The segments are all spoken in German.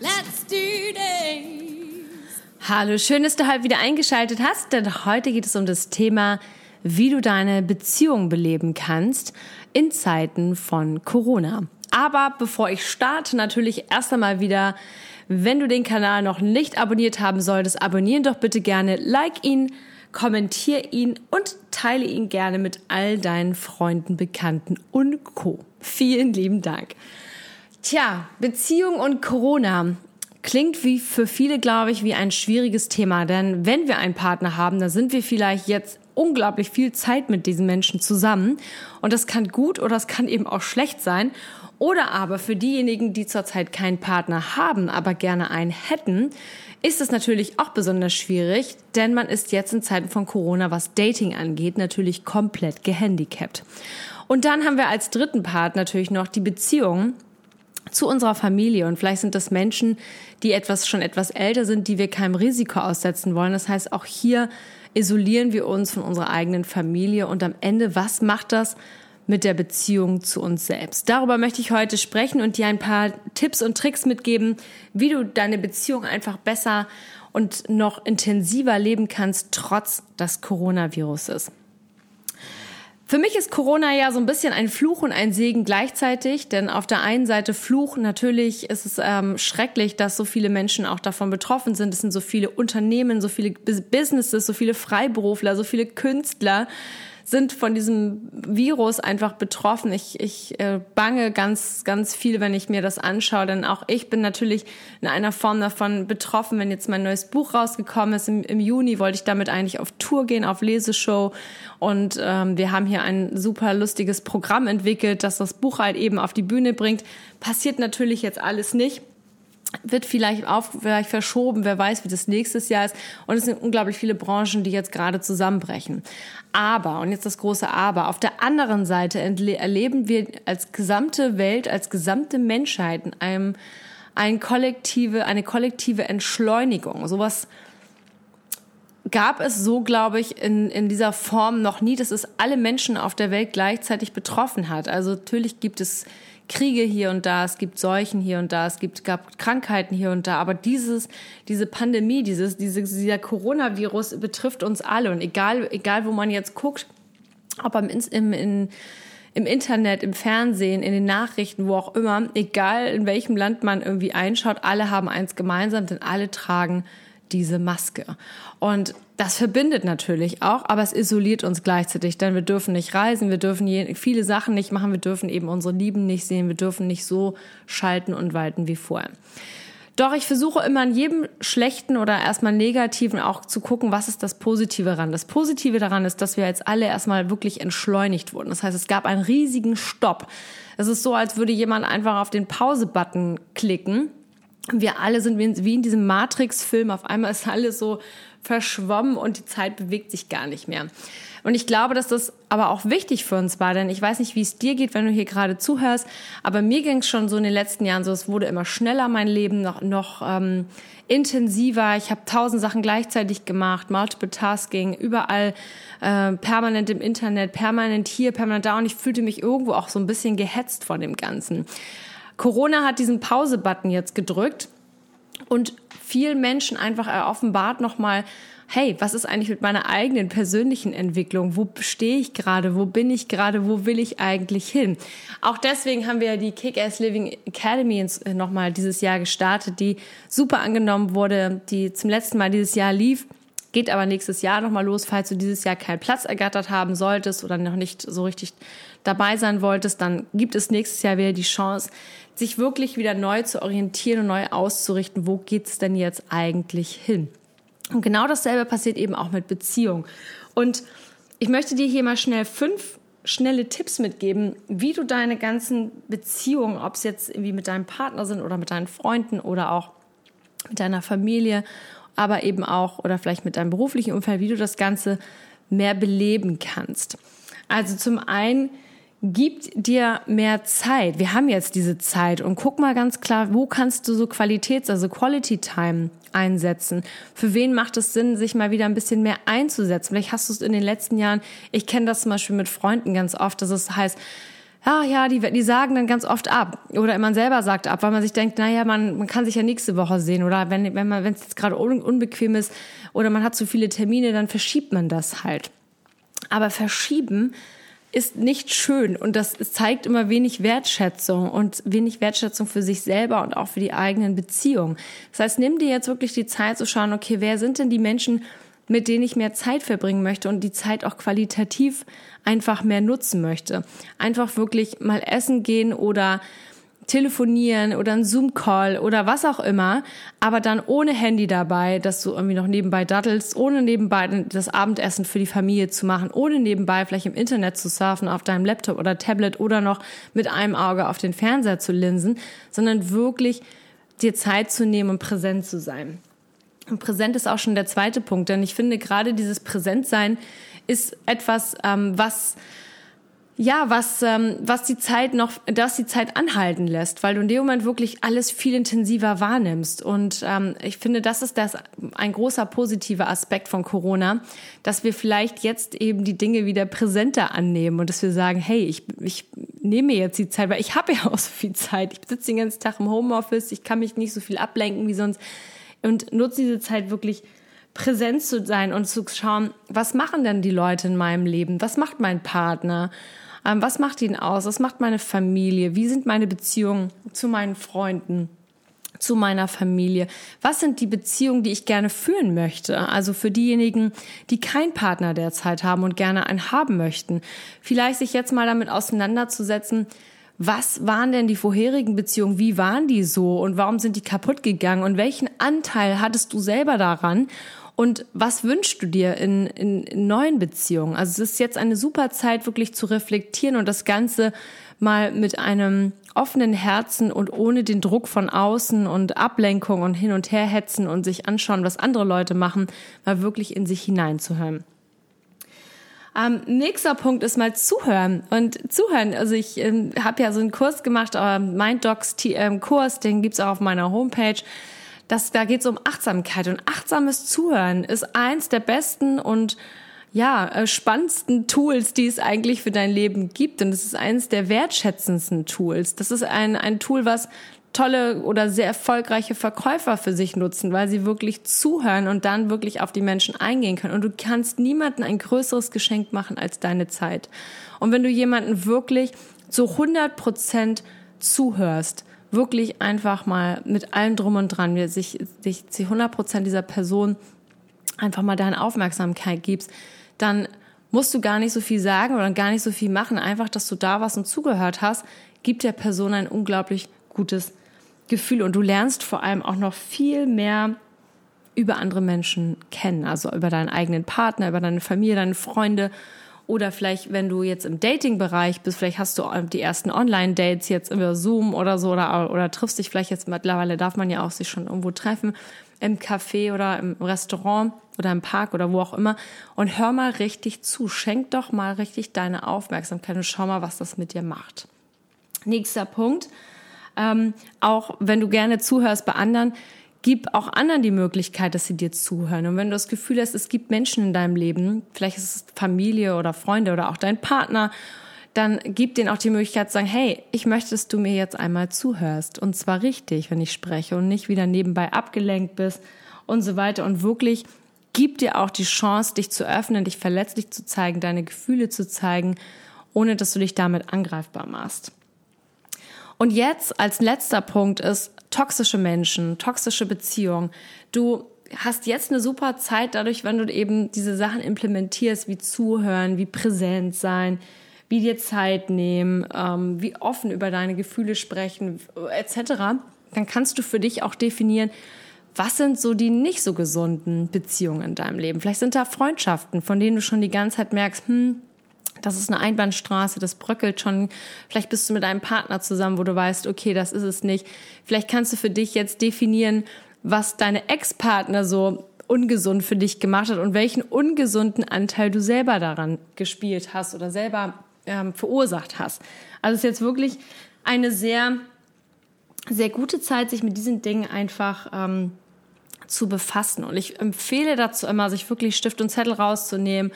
Let's do this. Hallo, schön, dass du heute wieder eingeschaltet hast, denn heute geht es um das Thema, wie du deine Beziehung beleben kannst in Zeiten von Corona. Aber bevor ich starte, natürlich erst einmal wieder, wenn du den Kanal noch nicht abonniert haben solltest, abonnieren doch bitte gerne, like ihn, kommentier ihn und teile ihn gerne mit all deinen Freunden, Bekannten und Co. Vielen lieben Dank. Tja, Beziehung und Corona klingt wie für viele, glaube ich, wie ein schwieriges Thema. Denn wenn wir einen Partner haben, dann sind wir vielleicht jetzt unglaublich viel Zeit mit diesen Menschen zusammen. Und das kann gut oder das kann eben auch schlecht sein. Oder aber für diejenigen, die zurzeit keinen Partner haben, aber gerne einen hätten, ist es natürlich auch besonders schwierig, denn man ist jetzt in Zeiten von Corona, was Dating angeht, natürlich komplett gehandicapt. Und dann haben wir als dritten Part natürlich noch die Beziehung zu unserer Familie. Und vielleicht sind das Menschen, die etwas, schon etwas älter sind, die wir keinem Risiko aussetzen wollen. Das heißt, auch hier isolieren wir uns von unserer eigenen Familie. Und am Ende, was macht das mit der Beziehung zu uns selbst? Darüber möchte ich heute sprechen und dir ein paar Tipps und Tricks mitgeben, wie du deine Beziehung einfach besser und noch intensiver leben kannst, trotz des Coronaviruses. Für mich ist Corona ja so ein bisschen ein Fluch und ein Segen gleichzeitig, denn auf der einen Seite Fluch, natürlich ist es ähm, schrecklich, dass so viele Menschen auch davon betroffen sind. Es sind so viele Unternehmen, so viele Businesses, so viele Freiberufler, so viele Künstler, sind von diesem Virus einfach betroffen. Ich, ich äh, bange ganz, ganz viel, wenn ich mir das anschaue, denn auch ich bin natürlich in einer Form davon betroffen. Wenn jetzt mein neues Buch rausgekommen ist, im, im Juni wollte ich damit eigentlich auf Tour gehen, auf Leseshow und ähm, wir haben hier ein super lustiges Programm entwickelt, das das Buch halt eben auf die Bühne bringt. Passiert natürlich jetzt alles nicht wird vielleicht auf, vielleicht verschoben, wer weiß, wie das nächstes Jahr ist. Und es sind unglaublich viele Branchen, die jetzt gerade zusammenbrechen. Aber, und jetzt das große Aber, auf der anderen Seite erleben wir als gesamte Welt, als gesamte Menschheit in einem, ein kollektive, eine kollektive Entschleunigung. Sowas gab es so, glaube ich, in, in dieser Form noch nie, dass es alle Menschen auf der Welt gleichzeitig betroffen hat. Also natürlich gibt es Kriege hier und da, es gibt Seuchen hier und da, es gibt, gab Krankheiten hier und da, aber dieses, diese Pandemie, dieses, diese, dieser Coronavirus betrifft uns alle und egal, egal wo man jetzt guckt, ob im, im, in, im Internet, im Fernsehen, in den Nachrichten, wo auch immer, egal in welchem Land man irgendwie einschaut, alle haben eins gemeinsam, denn alle tragen diese Maske. Und das verbindet natürlich auch, aber es isoliert uns gleichzeitig, denn wir dürfen nicht reisen, wir dürfen viele Sachen nicht machen, wir dürfen eben unsere Lieben nicht sehen, wir dürfen nicht so schalten und walten wie vorher. Doch ich versuche immer an jedem schlechten oder erstmal negativen auch zu gucken, was ist das Positive daran. Das Positive daran ist, dass wir jetzt alle erstmal wirklich entschleunigt wurden. Das heißt, es gab einen riesigen Stopp. Es ist so, als würde jemand einfach auf den Pause-Button klicken wir alle sind wie in diesem Matrix-Film. Auf einmal ist alles so verschwommen und die Zeit bewegt sich gar nicht mehr. Und ich glaube, dass das aber auch wichtig für uns war, denn ich weiß nicht, wie es dir geht, wenn du hier gerade zuhörst, aber mir ging es schon so in den letzten Jahren so, es wurde immer schneller mein Leben, noch, noch ähm, intensiver. Ich habe tausend Sachen gleichzeitig gemacht, Multiple Tasking, überall äh, permanent im Internet, permanent hier, permanent da und ich fühlte mich irgendwo auch so ein bisschen gehetzt von dem Ganzen. Corona hat diesen Pause-Button jetzt gedrückt und vielen Menschen einfach offenbart nochmal, hey, was ist eigentlich mit meiner eigenen persönlichen Entwicklung? Wo stehe ich gerade? Wo bin ich gerade? Wo will ich eigentlich hin? Auch deswegen haben wir die Kick-Ass Living Academy äh, nochmal dieses Jahr gestartet, die super angenommen wurde, die zum letzten Mal dieses Jahr lief. Geht aber nächstes Jahr nochmal los, falls du dieses Jahr keinen Platz ergattert haben solltest oder noch nicht so richtig dabei sein wolltest, dann gibt es nächstes Jahr wieder die Chance, sich wirklich wieder neu zu orientieren und neu auszurichten, wo geht's denn jetzt eigentlich hin? Und genau dasselbe passiert eben auch mit Beziehung. Und ich möchte dir hier mal schnell fünf schnelle Tipps mitgeben, wie du deine ganzen Beziehungen, ob es jetzt irgendwie mit deinem Partner sind oder mit deinen Freunden oder auch mit deiner Familie, aber eben auch oder vielleicht mit deinem beruflichen Umfeld, wie du das Ganze mehr beleben kannst. Also zum einen gibt dir mehr Zeit. Wir haben jetzt diese Zeit und guck mal ganz klar, wo kannst du so Qualitäts-, also Quality Time einsetzen? Für wen macht es Sinn, sich mal wieder ein bisschen mehr einzusetzen? Vielleicht hast du es in den letzten Jahren, ich kenne das zum Beispiel mit Freunden ganz oft, dass es heißt, ja, ja, die, die sagen dann ganz oft ab. Oder man selber sagt ab, weil man sich denkt, naja, man, man kann sich ja nächste Woche sehen. Oder wenn, wenn wenn es jetzt gerade unbequem ist oder man hat zu viele Termine, dann verschiebt man das halt. Aber verschieben ist nicht schön und das zeigt immer wenig Wertschätzung und wenig Wertschätzung für sich selber und auch für die eigenen Beziehungen. Das heißt, nimm dir jetzt wirklich die Zeit zu schauen, okay, wer sind denn die Menschen, mit denen ich mehr Zeit verbringen möchte und die Zeit auch qualitativ einfach mehr nutzen möchte. Einfach wirklich mal essen gehen oder telefonieren oder ein Zoom-Call oder was auch immer, aber dann ohne Handy dabei, dass du irgendwie noch nebenbei dattelst, ohne nebenbei das Abendessen für die Familie zu machen, ohne nebenbei vielleicht im Internet zu surfen auf deinem Laptop oder Tablet oder noch mit einem Auge auf den Fernseher zu linsen, sondern wirklich dir Zeit zu nehmen und präsent zu sein. Und präsent ist auch schon der zweite Punkt, denn ich finde gerade dieses Präsentsein ist etwas, ähm, was ja, was, ähm, was die Zeit noch, dass die Zeit anhalten lässt, weil du in dem Moment wirklich alles viel intensiver wahrnimmst. Und ähm, ich finde, das ist das ein großer positiver Aspekt von Corona, dass wir vielleicht jetzt eben die Dinge wieder präsenter annehmen und dass wir sagen, hey, ich, ich nehme jetzt die Zeit, weil ich habe ja auch so viel Zeit. Ich sitze den ganzen Tag im Homeoffice, ich kann mich nicht so viel ablenken wie sonst und nutze diese Zeit wirklich präsent zu sein und zu schauen, was machen denn die Leute in meinem Leben? Was macht mein Partner? Ähm, was macht ihn aus? Was macht meine Familie? Wie sind meine Beziehungen zu meinen Freunden? zu meiner Familie? Was sind die Beziehungen, die ich gerne führen möchte? Also für diejenigen, die keinen Partner derzeit haben und gerne einen haben möchten. Vielleicht sich jetzt mal damit auseinanderzusetzen, was waren denn die vorherigen Beziehungen? Wie waren die so? Und warum sind die kaputt gegangen? Und welchen Anteil hattest du selber daran? Und was wünschst du dir in, in, in neuen Beziehungen? Also es ist jetzt eine super Zeit, wirklich zu reflektieren und das Ganze mal mit einem offenen Herzen und ohne den Druck von außen und Ablenkung und hin und her hetzen und sich anschauen, was andere Leute machen, mal wirklich in sich hineinzuhören. Ähm, nächster Punkt ist mal zuhören und zuhören. Also ich ähm, habe ja so einen Kurs gemacht, äh, Minddocs ähm, Kurs, den gibt's auch auf meiner Homepage das, da geht es um Achtsamkeit und achtsames Zuhören ist eins der besten und ja, äh, spannendsten Tools, die es eigentlich für dein Leben gibt. Und es ist eines der wertschätzendsten Tools. Das ist ein, ein Tool, was tolle oder sehr erfolgreiche Verkäufer für sich nutzen, weil sie wirklich zuhören und dann wirklich auf die Menschen eingehen können. Und du kannst niemandem ein größeres Geschenk machen als deine Zeit. Und wenn du jemanden wirklich zu 100 Prozent zuhörst, wirklich einfach mal mit allem drum und dran, sich, sich zu 100 Prozent dieser Person einfach mal deine Aufmerksamkeit gibst, dann musst du gar nicht so viel sagen oder gar nicht so viel machen. Einfach, dass du da warst und zugehört hast, gibt der Person ein unglaublich gutes Gefühl. Und du lernst vor allem auch noch viel mehr über andere Menschen kennen, also über deinen eigenen Partner, über deine Familie, deine Freunde oder vielleicht, wenn du jetzt im Dating-Bereich bist, vielleicht hast du die ersten Online-Dates jetzt über Zoom oder so oder, oder triffst dich vielleicht jetzt mittlerweile, darf man ja auch sich schon irgendwo treffen, im Café oder im Restaurant oder im Park oder wo auch immer und hör mal richtig zu. Schenk doch mal richtig deine Aufmerksamkeit und schau mal, was das mit dir macht. Nächster Punkt. Ähm, auch wenn du gerne zuhörst bei anderen, gib auch anderen die Möglichkeit, dass sie dir zuhören. Und wenn du das Gefühl hast, es gibt Menschen in deinem Leben, vielleicht ist es Familie oder Freunde oder auch dein Partner, dann gib denen auch die Möglichkeit zu sagen, hey, ich möchte, dass du mir jetzt einmal zuhörst. Und zwar richtig, wenn ich spreche und nicht wieder nebenbei abgelenkt bist und so weiter. Und wirklich gib dir auch die Chance, dich zu öffnen, dich verletzlich zu zeigen, deine Gefühle zu zeigen, ohne dass du dich damit angreifbar machst. Und jetzt als letzter Punkt ist toxische Menschen, toxische Beziehungen. Du hast jetzt eine super Zeit dadurch, wenn du eben diese Sachen implementierst, wie zuhören, wie präsent sein, wie dir Zeit nehmen, ähm, wie offen über deine Gefühle sprechen, etc. Dann kannst du für dich auch definieren, was sind so die nicht so gesunden Beziehungen in deinem Leben? Vielleicht sind da Freundschaften, von denen du schon die ganze Zeit merkst, hm, das ist eine Einbahnstraße, das bröckelt schon. Vielleicht bist du mit einem Partner zusammen, wo du weißt, okay, das ist es nicht. Vielleicht kannst du für dich jetzt definieren, was deine Ex-Partner so ungesund für dich gemacht hat und welchen ungesunden Anteil du selber daran gespielt hast oder selber ähm, verursacht hast. Also es ist jetzt wirklich eine sehr, sehr gute Zeit, sich mit diesen Dingen einfach ähm, zu befassen. Und ich empfehle dazu immer, sich wirklich Stift und Zettel rauszunehmen,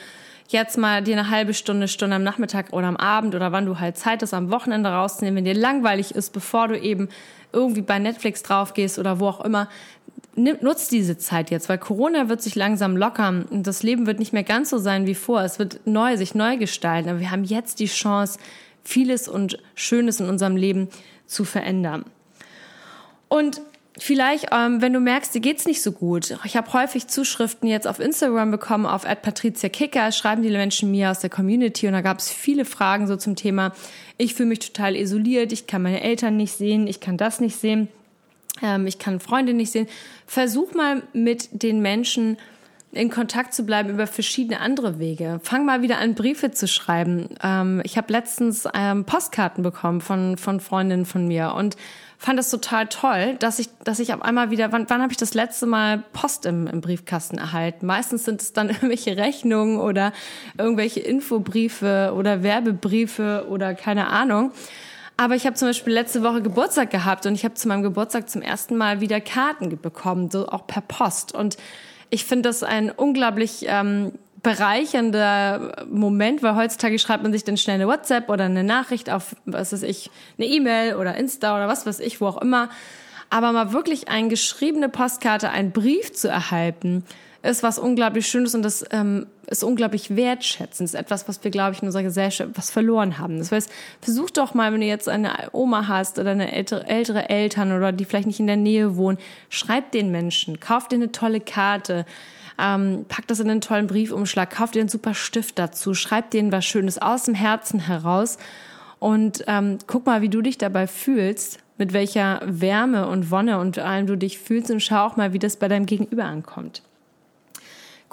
jetzt mal dir eine halbe Stunde, Stunde am Nachmittag oder am Abend oder wann du halt Zeit hast, am Wochenende rauszunehmen, wenn dir langweilig ist, bevor du eben irgendwie bei Netflix drauf gehst oder wo auch immer, nutzt diese Zeit jetzt, weil Corona wird sich langsam lockern und das Leben wird nicht mehr ganz so sein wie vor. Es wird neu, sich neu gestalten. Aber wir haben jetzt die Chance, vieles und Schönes in unserem Leben zu verändern. Und vielleicht, ähm, wenn du merkst, dir geht's nicht so gut. Ich habe häufig Zuschriften jetzt auf Instagram bekommen, auf @patricia_kicker schreiben die Menschen mir aus der Community und da gab es viele Fragen so zum Thema. Ich fühle mich total isoliert, ich kann meine Eltern nicht sehen, ich kann das nicht sehen, ähm, ich kann Freunde nicht sehen. Versuch mal mit den Menschen in Kontakt zu bleiben über verschiedene andere Wege. Fang mal wieder an, Briefe zu schreiben. Ähm, ich habe letztens ähm, Postkarten bekommen von, von Freundinnen von mir und fand es total toll, dass ich, dass ich auf einmal wieder, wann, wann habe ich das letzte Mal Post im, im Briefkasten erhalten? Meistens sind es dann irgendwelche Rechnungen oder irgendwelche Infobriefe oder Werbebriefe oder keine Ahnung. Aber ich habe zum Beispiel letzte Woche Geburtstag gehabt und ich habe zu meinem Geburtstag zum ersten Mal wieder Karten bekommen, so auch per Post. Und ich finde das ein unglaublich ähm, bereichernder Moment, weil heutzutage schreibt man sich dann schnell eine WhatsApp oder eine Nachricht auf, was weiß ich, eine E-Mail oder Insta oder was weiß ich, wo auch immer. Aber mal wirklich eine geschriebene Postkarte, einen Brief zu erhalten, ist was unglaublich Schönes und das ähm, ist unglaublich wertschätzend. Das ist etwas, was wir, glaube ich, in unserer Gesellschaft was verloren haben. Das heißt, versuch doch mal, wenn du jetzt eine Oma hast oder eine ältere, ältere Eltern oder die vielleicht nicht in der Nähe wohnen, schreib den Menschen, kauf dir eine tolle Karte, ähm, pack das in einen tollen Briefumschlag, kauf dir einen super Stift dazu, schreib denen was Schönes aus dem Herzen heraus und ähm, guck mal, wie du dich dabei fühlst, mit welcher Wärme und Wonne und allem du dich fühlst und schau auch mal, wie das bei deinem Gegenüber ankommt.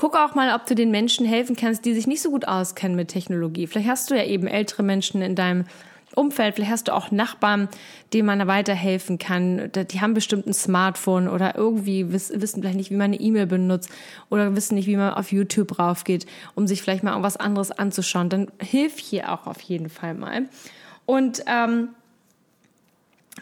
Guck auch mal, ob du den Menschen helfen kannst, die sich nicht so gut auskennen mit Technologie. Vielleicht hast du ja eben ältere Menschen in deinem Umfeld, vielleicht hast du auch Nachbarn, denen man weiterhelfen kann. Die haben bestimmt ein Smartphone oder irgendwie wissen vielleicht nicht, wie man eine E-Mail benutzt oder wissen nicht, wie man auf YouTube raufgeht, um sich vielleicht mal irgendwas anderes anzuschauen. Dann hilf hier auch auf jeden Fall mal. Und ähm,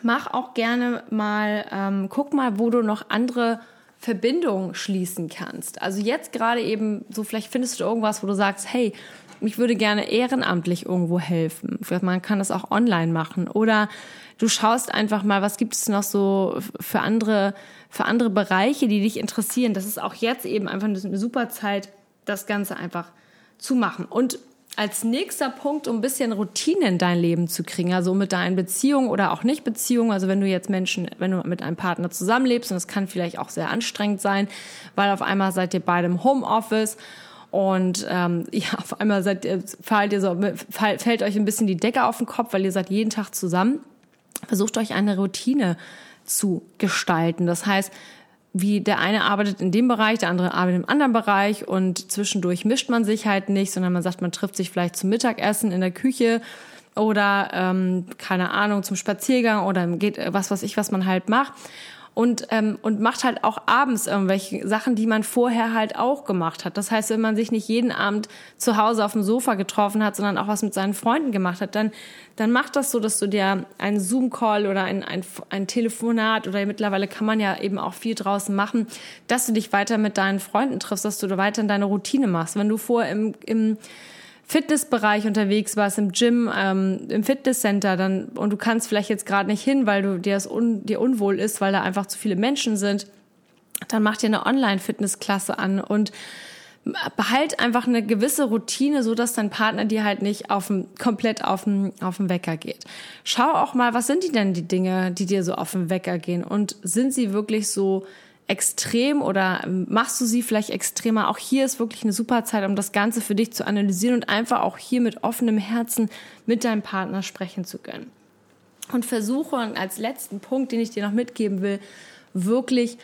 mach auch gerne mal, ähm, guck mal, wo du noch andere Verbindungen schließen kannst. Also jetzt gerade eben so, vielleicht findest du irgendwas, wo du sagst, hey, ich würde gerne ehrenamtlich irgendwo helfen. Man kann das auch online machen. Oder du schaust einfach mal, was gibt es noch so für andere, für andere Bereiche, die dich interessieren. Das ist auch jetzt eben einfach eine super Zeit, das Ganze einfach zu machen. Und als nächster Punkt, um ein bisschen Routine in dein Leben zu kriegen, also mit deinen Beziehungen oder auch nicht Beziehungen, also wenn du jetzt Menschen, wenn du mit einem Partner zusammenlebst, und das kann vielleicht auch sehr anstrengend sein, weil auf einmal seid ihr beide im Homeoffice und ähm, ja, auf einmal seid ihr, fällt, ihr so, fällt euch ein bisschen die Decke auf den Kopf, weil ihr seid jeden Tag zusammen. Versucht euch eine Routine zu gestalten. Das heißt, wie der eine arbeitet in dem Bereich, der andere arbeitet im anderen Bereich und zwischendurch mischt man sich halt nicht, sondern man sagt, man trifft sich vielleicht zum Mittagessen in der Küche oder ähm, keine Ahnung zum Spaziergang oder geht was was ich was man halt macht und, ähm, und macht halt auch abends irgendwelche Sachen, die man vorher halt auch gemacht hat. Das heißt, wenn man sich nicht jeden Abend zu Hause auf dem Sofa getroffen hat, sondern auch was mit seinen Freunden gemacht hat, dann, dann macht das so, dass du dir einen Zoom-Call oder ein, ein, ein Telefonat oder mittlerweile kann man ja eben auch viel draußen machen, dass du dich weiter mit deinen Freunden triffst, dass du weiter in deine Routine machst. Wenn du vor im, im Fitnessbereich unterwegs warst, im Gym, ähm, im Fitnesscenter, dann und du kannst vielleicht jetzt gerade nicht hin, weil du dir das un, dir unwohl ist, weil da einfach zu viele Menschen sind, dann mach dir eine Online-Fitnessklasse an und behalt einfach eine gewisse Routine, so dass dein Partner dir halt nicht auf dem, komplett auf den, auf den Wecker geht. Schau auch mal, was sind die denn die Dinge, die dir so auf den Wecker gehen und sind sie wirklich so extrem oder machst du sie vielleicht extremer? Auch hier ist wirklich eine super Zeit, um das Ganze für dich zu analysieren und einfach auch hier mit offenem Herzen mit deinem Partner sprechen zu können. Und versuche als letzten Punkt, den ich dir noch mitgeben will, wirklich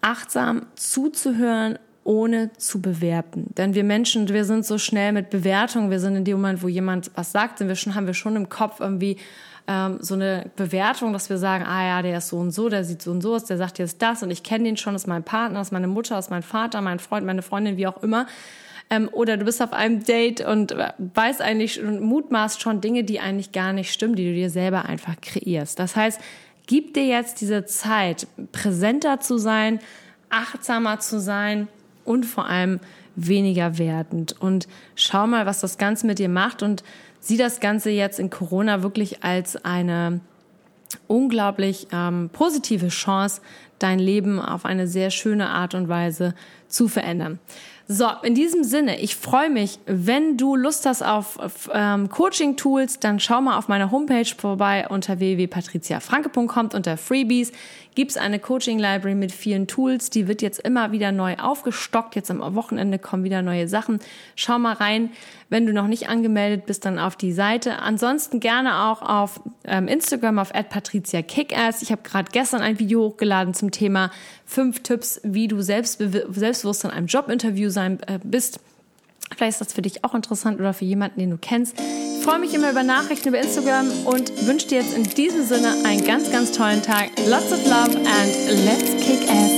achtsam zuzuhören ohne zu bewerten. Denn wir Menschen, wir sind so schnell mit Bewertung, wir sind in dem Moment, wo jemand was sagt, sind wir schon, haben wir schon im Kopf irgendwie ähm, so eine Bewertung, dass wir sagen, ah ja, der ist so und so, der sieht so und so aus, der sagt jetzt das und ich kenne den schon, das ist mein Partner, das ist meine Mutter, das ist mein Vater, mein Freund, meine Freundin, wie auch immer. Ähm, oder du bist auf einem Date und weißt eigentlich und mutmaßt schon Dinge, die eigentlich gar nicht stimmen, die du dir selber einfach kreierst. Das heißt, gib dir jetzt diese Zeit, präsenter zu sein, achtsamer zu sein und vor allem weniger wertend. Und schau mal, was das Ganze mit dir macht und sieh das Ganze jetzt in Corona wirklich als eine unglaublich ähm, positive Chance, dein Leben auf eine sehr schöne Art und Weise zu verändern. So, in diesem Sinne, ich freue mich, wenn du Lust hast auf, auf ähm, Coaching-Tools, dann schau mal auf meiner Homepage vorbei unter www.patriziafranke.com unter Freebies gibt es eine Coaching-Library mit vielen Tools. Die wird jetzt immer wieder neu aufgestockt. Jetzt am Wochenende kommen wieder neue Sachen. Schau mal rein. Wenn du noch nicht angemeldet bist, dann auf die Seite. Ansonsten gerne auch auf ähm, Instagram auf @patriziakickass. Ich habe gerade gestern ein Video hochgeladen zum Thema fünf Tipps, wie du selbstbewusst in einem Jobinterview sein äh, bist. Vielleicht ist das für dich auch interessant oder für jemanden, den du kennst. Ich freue mich immer über Nachrichten über Instagram und wünsche dir jetzt in diesem Sinne einen ganz, ganz tollen Tag. Lots of love and let's kick ass.